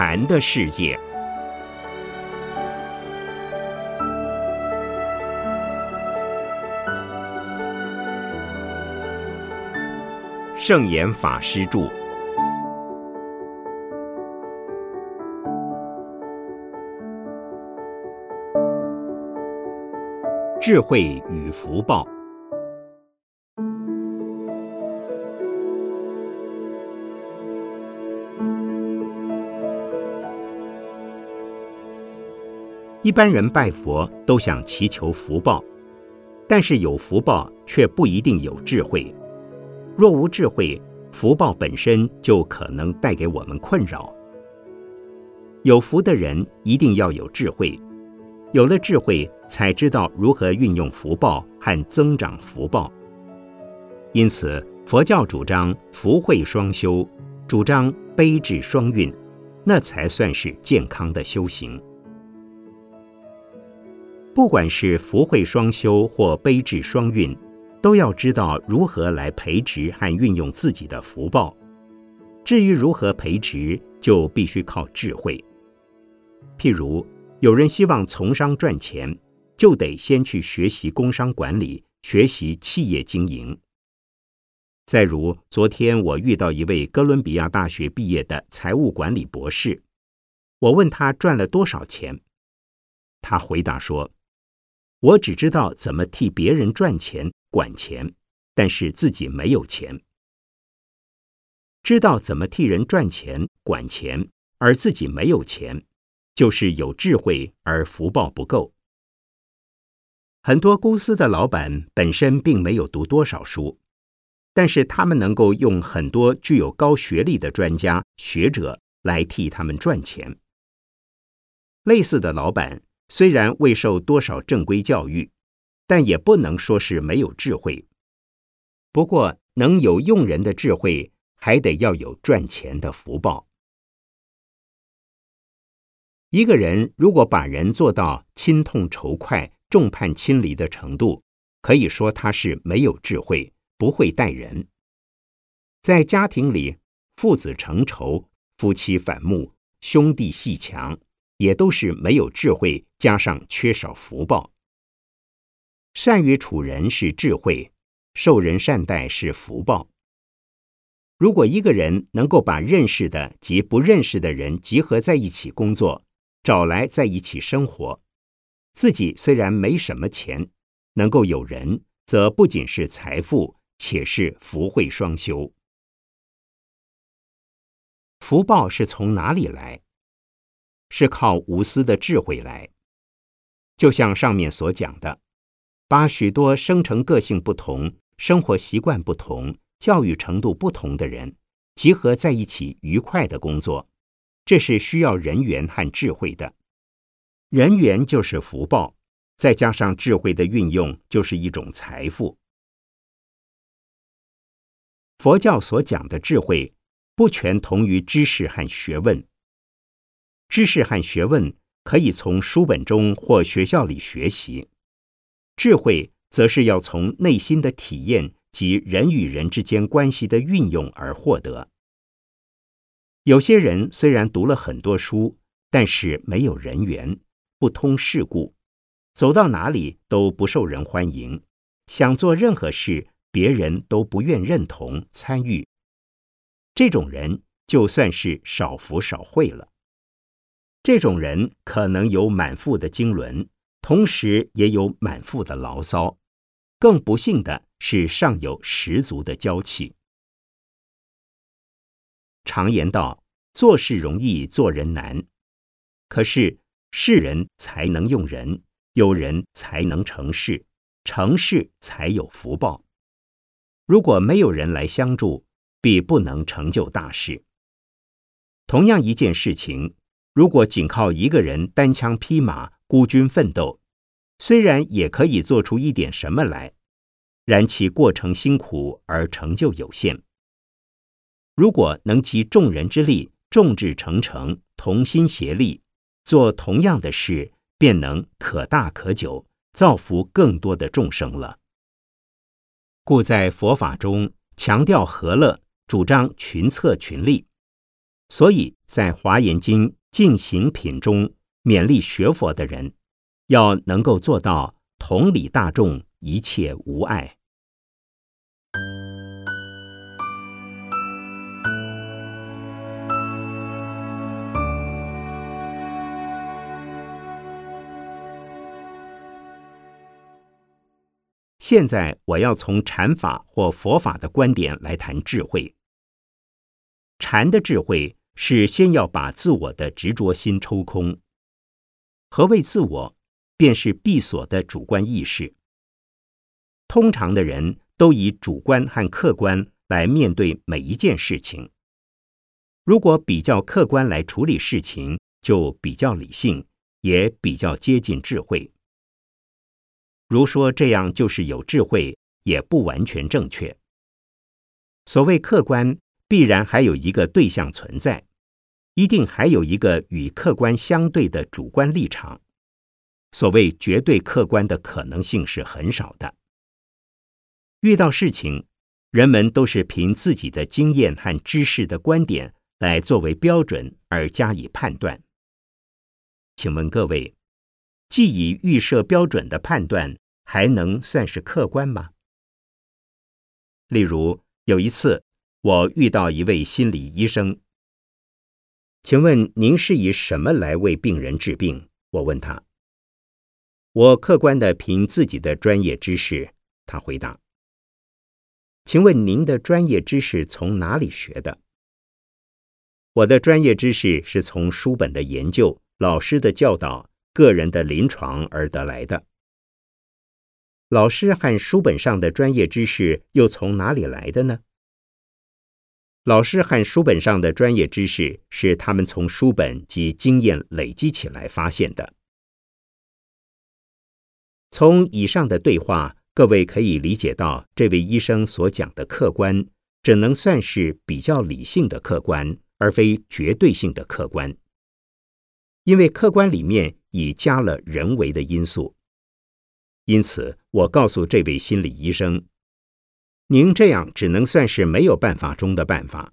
禅的世界。圣严法师著。智慧与福报。一般人拜佛都想祈求福报，但是有福报却不一定有智慧。若无智慧，福报本身就可能带给我们困扰。有福的人一定要有智慧。有了智慧，才知道如何运用福报和增长福报。因此，佛教主张福慧双修，主张悲智双运，那才算是健康的修行。不管是福慧双修或悲智双运，都要知道如何来培植和运用自己的福报。至于如何培植，就必须靠智慧。譬如，有人希望从商赚钱，就得先去学习工商管理，学习企业经营。再如，昨天我遇到一位哥伦比亚大学毕业的财务管理博士，我问他赚了多少钱，他回答说：“我只知道怎么替别人赚钱、管钱，但是自己没有钱。知道怎么替人赚钱、管钱，而自己没有钱。”就是有智慧而福报不够。很多公司的老板本身并没有读多少书，但是他们能够用很多具有高学历的专家学者来替他们赚钱。类似的老板虽然未受多少正规教育，但也不能说是没有智慧。不过，能有用人的智慧，还得要有赚钱的福报。一个人如果把人做到亲痛仇快、众叛亲离的程度，可以说他是没有智慧，不会待人。在家庭里，父子成仇、夫妻反目、兄弟戏强，也都是没有智慧，加上缺少福报。善于处人是智慧，受人善待是福报。如果一个人能够把认识的及不认识的人集合在一起工作，找来在一起生活，自己虽然没什么钱，能够有人，则不仅是财富，且是福慧双修。福报是从哪里来？是靠无私的智慧来。就像上面所讲的，把许多生成个性不同、生活习惯不同、教育程度不同的人集合在一起，愉快的工作。这是需要人缘和智慧的，人缘就是福报，再加上智慧的运用，就是一种财富。佛教所讲的智慧，不全同于知识和学问。知识和学问可以从书本中或学校里学习，智慧则是要从内心的体验及人与人之间关系的运用而获得。有些人虽然读了很多书，但是没有人缘，不通世故，走到哪里都不受人欢迎，想做任何事，别人都不愿认同参与。这种人就算是少福少慧了。这种人可能有满腹的经纶，同时也有满腹的牢骚，更不幸的是尚有十足的娇气。常言道：“做事容易，做人难。”可是是人才能用人，有人才能成事，成事才有福报。如果没有人来相助，必不能成就大事。同样一件事情，如果仅靠一个人单枪匹马、孤军奋斗，虽然也可以做出一点什么来，然其过程辛苦而成就有限。如果能集众人之力，众志成城，同心协力，做同样的事，便能可大可久，造福更多的众生了。故在佛法中强调和乐，主张群策群力。所以在《华严经》进行品中勉励学佛的人，要能够做到同理大众，一切无碍。现在我要从禅法或佛法的观点来谈智慧。禅的智慧是先要把自我的执着心抽空。何谓自我？便是闭锁的主观意识。通常的人都以主观和客观来面对每一件事情。如果比较客观来处理事情，就比较理性，也比较接近智慧。如说这样就是有智慧，也不完全正确。所谓客观，必然还有一个对象存在，一定还有一个与客观相对的主观立场。所谓绝对客观的可能性是很少的。遇到事情，人们都是凭自己的经验和知识的观点来作为标准而加以判断。请问各位？既以预设标准的判断，还能算是客观吗？例如，有一次我遇到一位心理医生，请问您是以什么来为病人治病？我问他。我客观的凭自己的专业知识，他回答。请问您的专业知识从哪里学的？我的专业知识是从书本的研究、老师的教导。个人的临床而得来的，老师和书本上的专业知识又从哪里来的呢？老师和书本上的专业知识是他们从书本及经验累积起来发现的。从以上的对话，各位可以理解到，这位医生所讲的客观，只能算是比较理性的客观，而非绝对性的客观，因为客观里面。已加了人为的因素，因此我告诉这位心理医生：“您这样只能算是没有办法中的办法。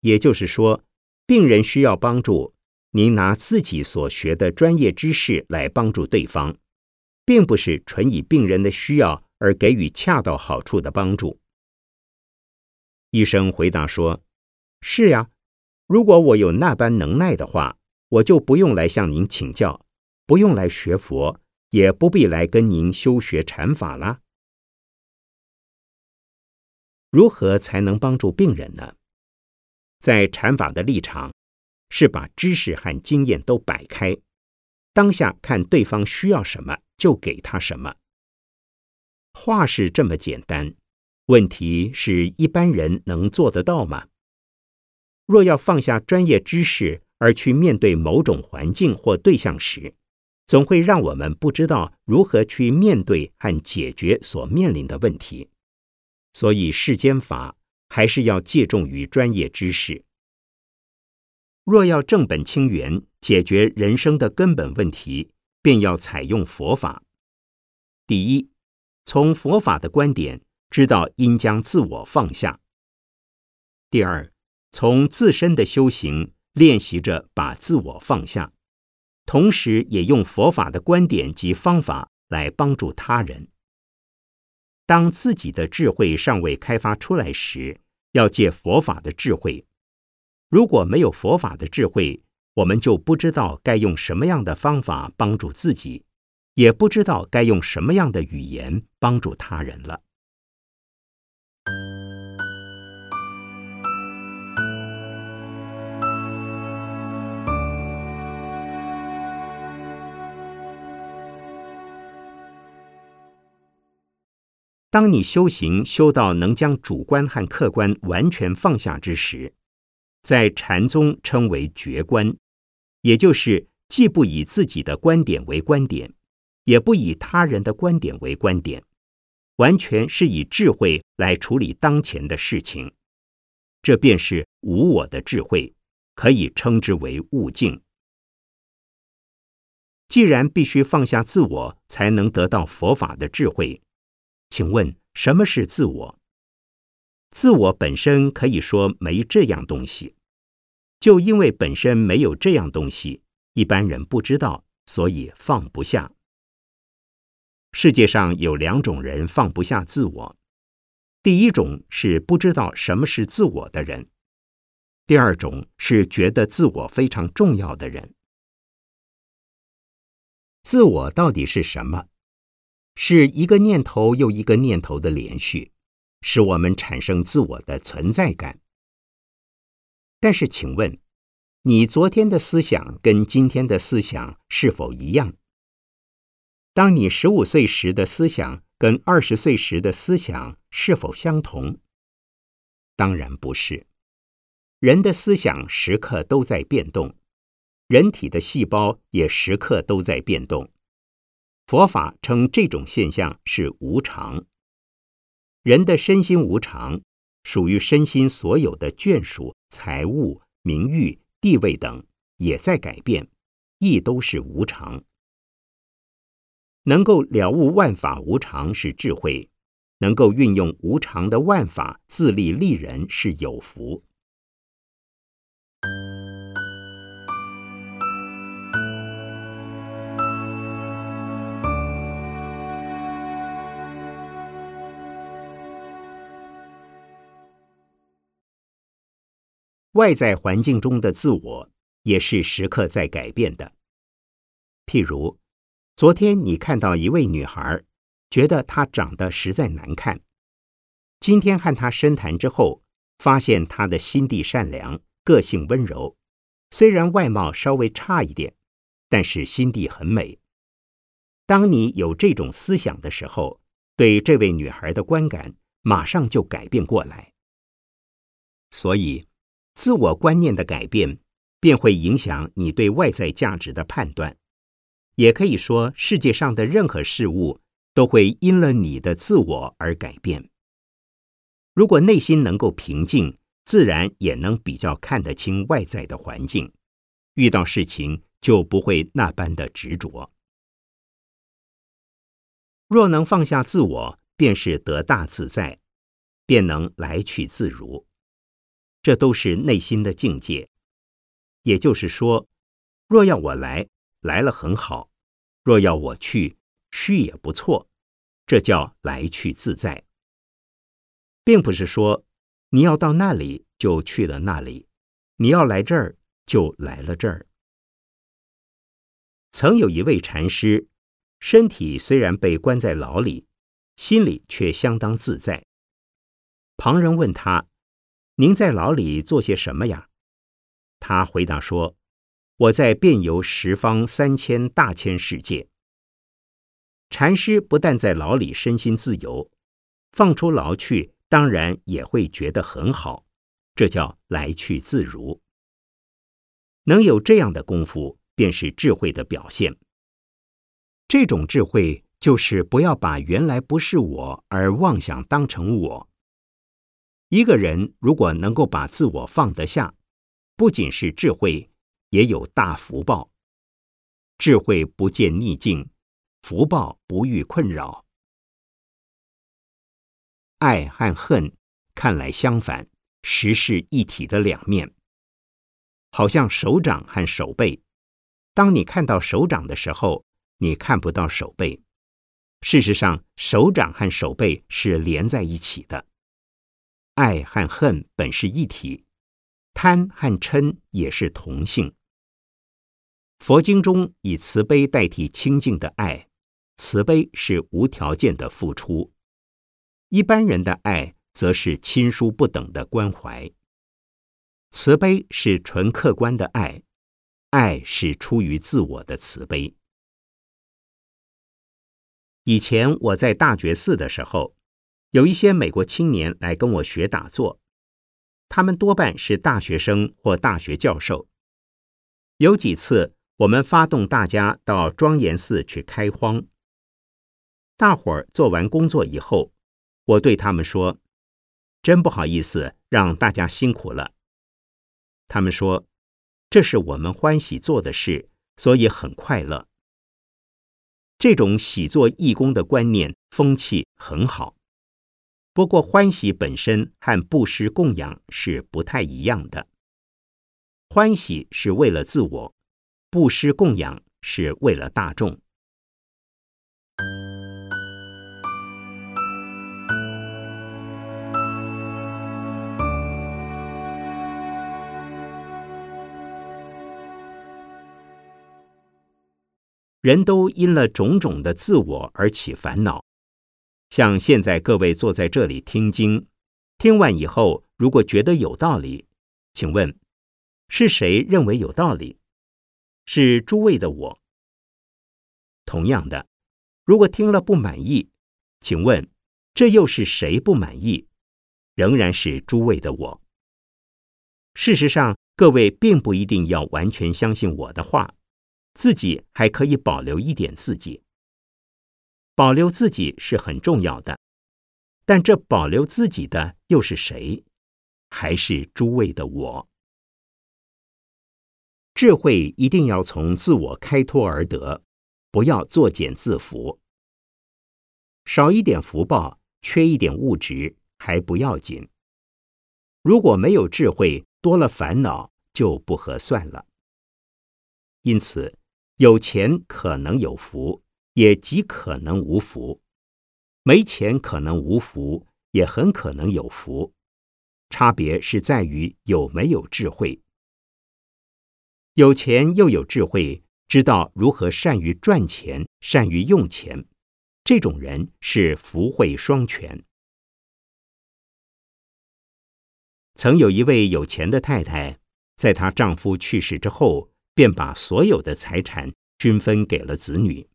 也就是说，病人需要帮助，您拿自己所学的专业知识来帮助对方，并不是纯以病人的需要而给予恰到好处的帮助。”医生回答说：“是呀，如果我有那般能耐的话，我就不用来向您请教。”不用来学佛，也不必来跟您修学禅法了。如何才能帮助病人呢？在禅法的立场，是把知识和经验都摆开，当下看对方需要什么就给他什么。话是这么简单，问题是一般人能做得到吗？若要放下专业知识而去面对某种环境或对象时，总会让我们不知道如何去面对和解决所面临的问题，所以世间法还是要借重于专业知识。若要正本清源，解决人生的根本问题，便要采用佛法。第一，从佛法的观点知道应将自我放下；第二，从自身的修行练习着把自我放下。同时，也用佛法的观点及方法来帮助他人。当自己的智慧尚未开发出来时，要借佛法的智慧。如果没有佛法的智慧，我们就不知道该用什么样的方法帮助自己，也不知道该用什么样的语言帮助他人了。当你修行修到能将主观和客观完全放下之时，在禅宗称为觉观，也就是既不以自己的观点为观点，也不以他人的观点为观点，完全是以智慧来处理当前的事情。这便是无我的智慧，可以称之为悟境。既然必须放下自我，才能得到佛法的智慧。请问什么是自我？自我本身可以说没这样东西。就因为本身没有这样东西，一般人不知道，所以放不下。世界上有两种人放不下自我，第一种是不知道什么是自我的人，第二种是觉得自我非常重要的人。自我到底是什么？是一个念头又一个念头的连续，使我们产生自我的存在感。但是，请问，你昨天的思想跟今天的思想是否一样？当你十五岁时的思想跟二十岁时的思想是否相同？当然不是。人的思想时刻都在变动，人体的细胞也时刻都在变动。佛法称这种现象是无常。人的身心无常，属于身心所有的眷属、财物、名誉、地位等，也在改变，亦都是无常。能够了悟万法无常是智慧，能够运用无常的万法自立利人是有福。外在环境中的自我也是时刻在改变的。譬如，昨天你看到一位女孩，觉得她长得实在难看；今天和她深谈之后，发现她的心地善良，个性温柔，虽然外貌稍微差一点，但是心地很美。当你有这种思想的时候，对这位女孩的观感马上就改变过来。所以。自我观念的改变，便会影响你对外在价值的判断。也可以说，世界上的任何事物都会因了你的自我而改变。如果内心能够平静，自然也能比较看得清外在的环境，遇到事情就不会那般的执着。若能放下自我，便是得大自在，便能来去自如。这都是内心的境界，也就是说，若要我来，来了很好；若要我去，去也不错。这叫来去自在，并不是说你要到那里就去了那里，你要来这儿就来了这儿。曾有一位禅师，身体虽然被关在牢里，心里却相当自在。旁人问他。您在牢里做些什么呀？他回答说：“我在遍游十方三千大千世界。”禅师不但在牢里身心自由，放出牢去，当然也会觉得很好。这叫来去自如。能有这样的功夫，便是智慧的表现。这种智慧，就是不要把原来不是我而妄想当成我。一个人如果能够把自我放得下，不仅是智慧，也有大福报。智慧不见逆境，福报不遇困扰。爱和恨看来相反，实是一体的两面。好像手掌和手背，当你看到手掌的时候，你看不到手背。事实上，手掌和手背是连在一起的。爱和恨本是一体，贪和嗔也是同性。佛经中以慈悲代替清净的爱，慈悲是无条件的付出；一般人的爱则是亲疏不等的关怀。慈悲是纯客观的爱，爱是出于自我的慈悲。以前我在大觉寺的时候。有一些美国青年来跟我学打坐，他们多半是大学生或大学教授。有几次，我们发动大家到庄严寺去开荒。大伙儿做完工作以后，我对他们说：“真不好意思，让大家辛苦了。”他们说：“这是我们欢喜做的事，所以很快乐。”这种喜做义工的观念风气很好。不过，欢喜本身和布施供养是不太一样的。欢喜是为了自我，布施供养是为了大众。人都因了种种的自我而起烦恼。像现在各位坐在这里听经，听完以后，如果觉得有道理，请问是谁认为有道理？是诸位的我。同样的，如果听了不满意，请问这又是谁不满意？仍然是诸位的我。事实上，各位并不一定要完全相信我的话，自己还可以保留一点自己。保留自己是很重要的，但这保留自己的又是谁？还是诸位的我？智慧一定要从自我开脱而得，不要作茧自缚。少一点福报，缺一点物质还不要紧。如果没有智慧，多了烦恼就不合算了。因此，有钱可能有福。也极可能无福，没钱可能无福，也很可能有福。差别是在于有没有智慧。有钱又有智慧，知道如何善于赚钱、善于用钱，这种人是福慧双全。曾有一位有钱的太太，在她丈夫去世之后，便把所有的财产均分给了子女。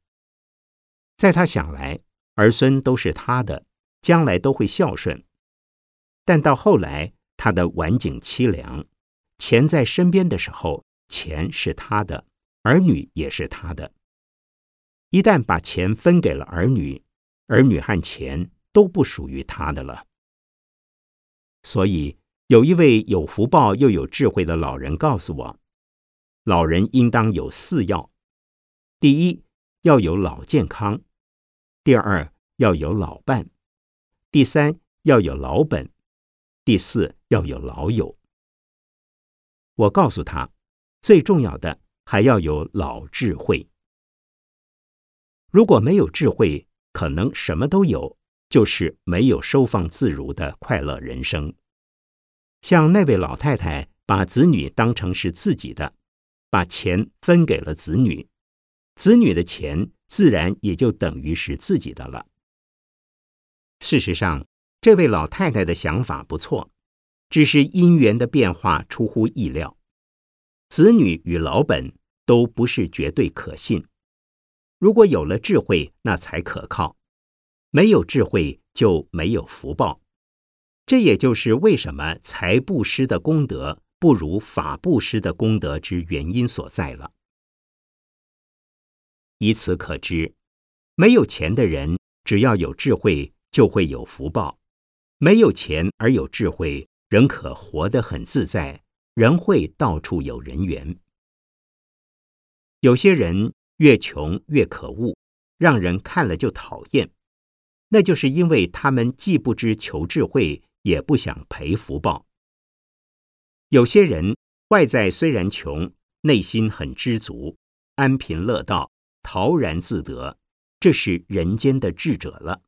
在他想来，儿孙都是他的，将来都会孝顺。但到后来，他的晚景凄凉，钱在身边的时候，钱是他的，儿女也是他的。一旦把钱分给了儿女，儿女和钱都不属于他的了。所以，有一位有福报又有智慧的老人告诉我，老人应当有四要：第一，要有老健康。第二要有老伴，第三要有老本，第四要有老友。我告诉他，最重要的还要有老智慧。如果没有智慧，可能什么都有，就是没有收放自如的快乐人生。像那位老太太，把子女当成是自己的，把钱分给了子女，子女的钱。自然也就等于是自己的了。事实上，这位老太太的想法不错，只是因缘的变化出乎意料。子女与老本都不是绝对可信。如果有了智慧，那才可靠；没有智慧，就没有福报。这也就是为什么财布施的功德不如法布施的功德之原因所在了。以此可知，没有钱的人，只要有智慧，就会有福报；没有钱而有智慧，仍可活得很自在，仍会到处有人缘。有些人越穷越可恶，让人看了就讨厌，那就是因为他们既不知求智慧，也不想赔福报。有些人外在虽然穷，内心很知足，安贫乐道。陶然自得，这是人间的智者了。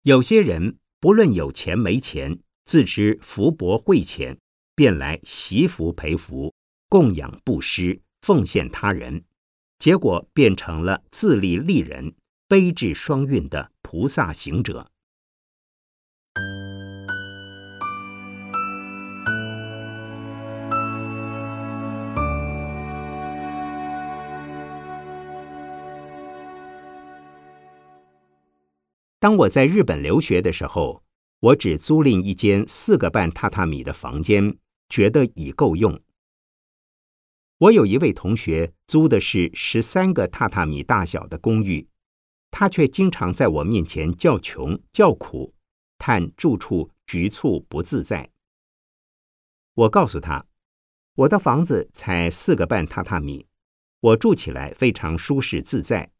有些人不论有钱没钱，自知福薄慧浅，便来习福培福，供养布施，奉献他人，结果变成了自利利人、悲智双运的菩萨行者。当我在日本留学的时候，我只租赁一间四个半榻榻米的房间，觉得已够用。我有一位同学租的是十三个榻榻米大小的公寓，他却经常在我面前叫穷叫苦，叹住处局促不自在。我告诉他，我的房子才四个半榻榻米，我住起来非常舒适自在，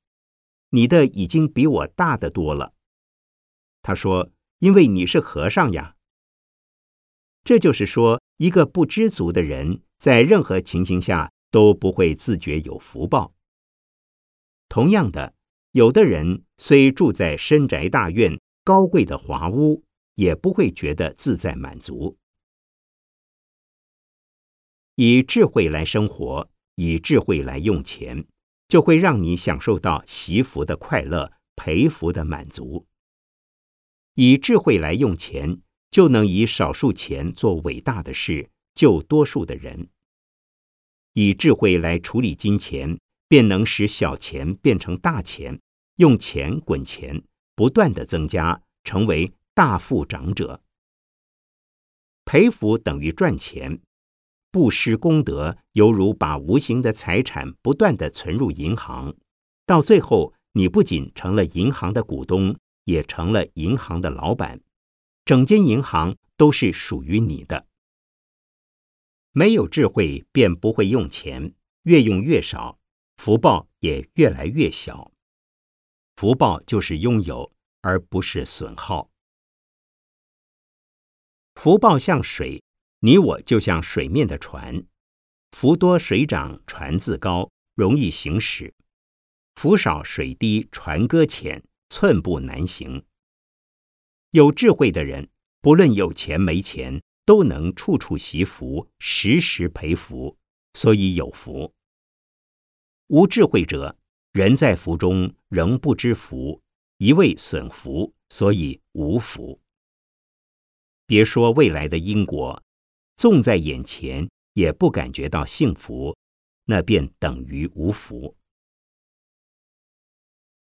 你的已经比我大得多了。他说：“因为你是和尚呀。”这就是说，一个不知足的人在任何情形下都不会自觉有福报。同样的，有的人虽住在深宅大院、高贵的华屋，也不会觉得自在满足。以智慧来生活，以智慧来用钱，就会让你享受到习福的快乐、培福的满足。以智慧来用钱，就能以少数钱做伟大的事，救多数的人。以智慧来处理金钱，便能使小钱变成大钱，用钱滚钱，不断的增加，成为大富长者。培福等于赚钱。布施功德，犹如把无形的财产不断的存入银行，到最后，你不仅成了银行的股东，也成了银行的老板，整间银行都是属于你的。没有智慧，便不会用钱，越用越少，福报也越来越小。福报就是拥有，而不是损耗。福报像水。你我就像水面的船，福多水涨船自高，容易行驶；福少水低，船搁浅，寸步难行。有智慧的人，不论有钱没钱，都能处处惜福，时时培福，所以有福。无智慧者，人在福中仍不知福，一味损福，所以无福。别说未来的因果。纵在眼前也不感觉到幸福，那便等于无福。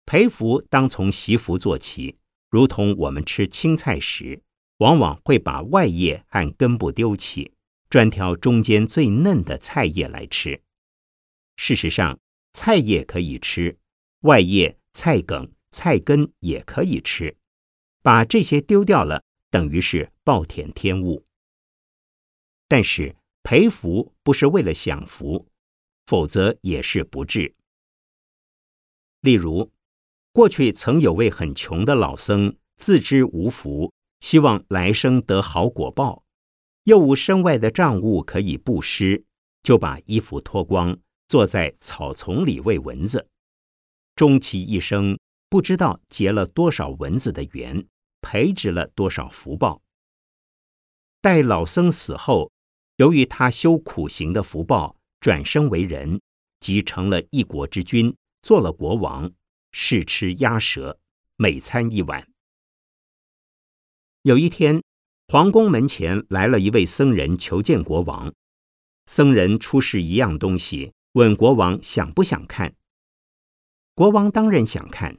培福当从习福做起，如同我们吃青菜时，往往会把外叶和根部丢弃，专挑中间最嫩的菜叶来吃。事实上，菜叶可以吃，外叶、菜梗、菜根也可以吃，把这些丢掉了，等于是暴殄天物。但是培福不是为了享福，否则也是不智。例如，过去曾有位很穷的老僧，自知无福，希望来生得好果报，又无身外的账物可以布施，就把衣服脱光，坐在草丛里喂蚊子。终其一生，不知道结了多少蚊子的缘，培植了多少福报。待老僧死后，由于他修苦行的福报，转生为人，即成了一国之君，做了国王，试吃鸭舌，每餐一碗。有一天，皇宫门前来了一位僧人求见国王。僧人出示一样东西，问国王想不想看。国王当然想看。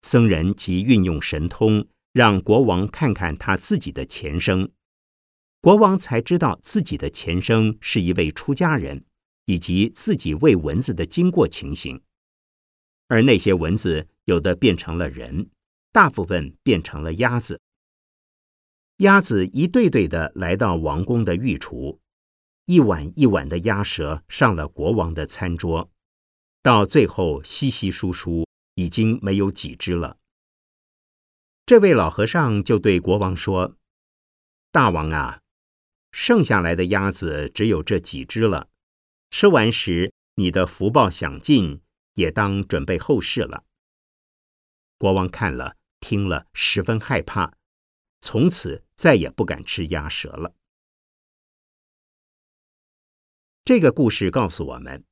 僧人即运用神通，让国王看看他自己的前生。国王才知道自己的前生是一位出家人，以及自己喂蚊子的经过情形。而那些蚊子有的变成了人，大部分变成了鸭子。鸭子一对对的来到王宫的御厨，一碗一碗的鸭舌上了国王的餐桌，到最后稀稀疏疏，已经没有几只了。这位老和尚就对国王说：“大王啊！”剩下来的鸭子只有这几只了，吃完时你的福报享尽，也当准备后事了。国王看了听了，十分害怕，从此再也不敢吃鸭舌了。这个故事告诉我们，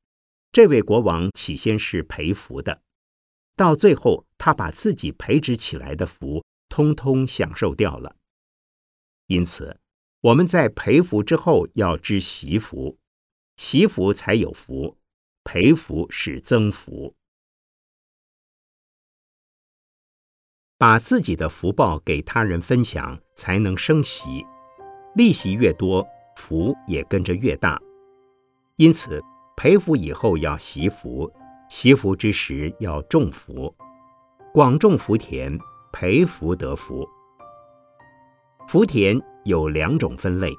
这位国王起先是培福的，到最后他把自己培植起来的福通通享受掉了，因此。我们在培福之后要知惜福，惜福才有福，培福是增福。把自己的福报给他人分享，才能生喜，利息越多，福也跟着越大。因此，培福以后要惜福，惜福之时要种福，广种福田，培福得福。福田。有两种分类：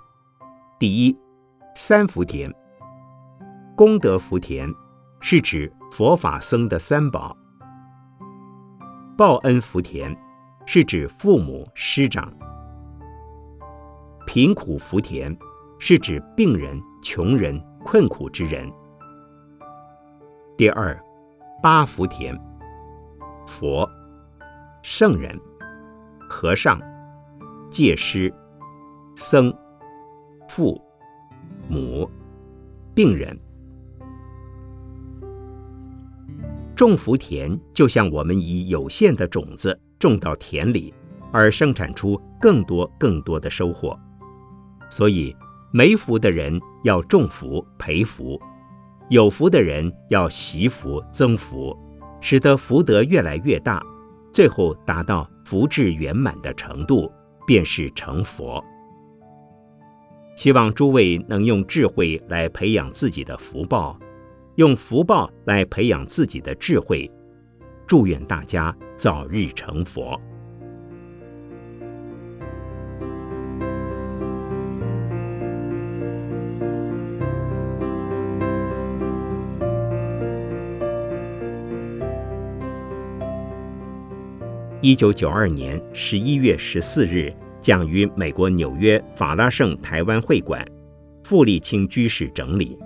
第一，三福田。功德福田是指佛法僧的三宝；报恩福田是指父母师长；贫苦福田是指病人、穷人、困苦之人。第二，八福田：佛、圣人、和尚、戒师、僧、父、母、病人。种福田就像我们以有限的种子种到田里，而生产出更多更多的收获。所以，没福的人要种福培福。有福的人要习福增福，使得福德越来越大，最后达到福至圆满的程度，便是成佛。希望诸位能用智慧来培养自己的福报，用福报来培养自己的智慧。祝愿大家早日成佛。一九九二年十一月十四日，讲于美国纽约法拉盛台湾会馆，傅立清居士整理。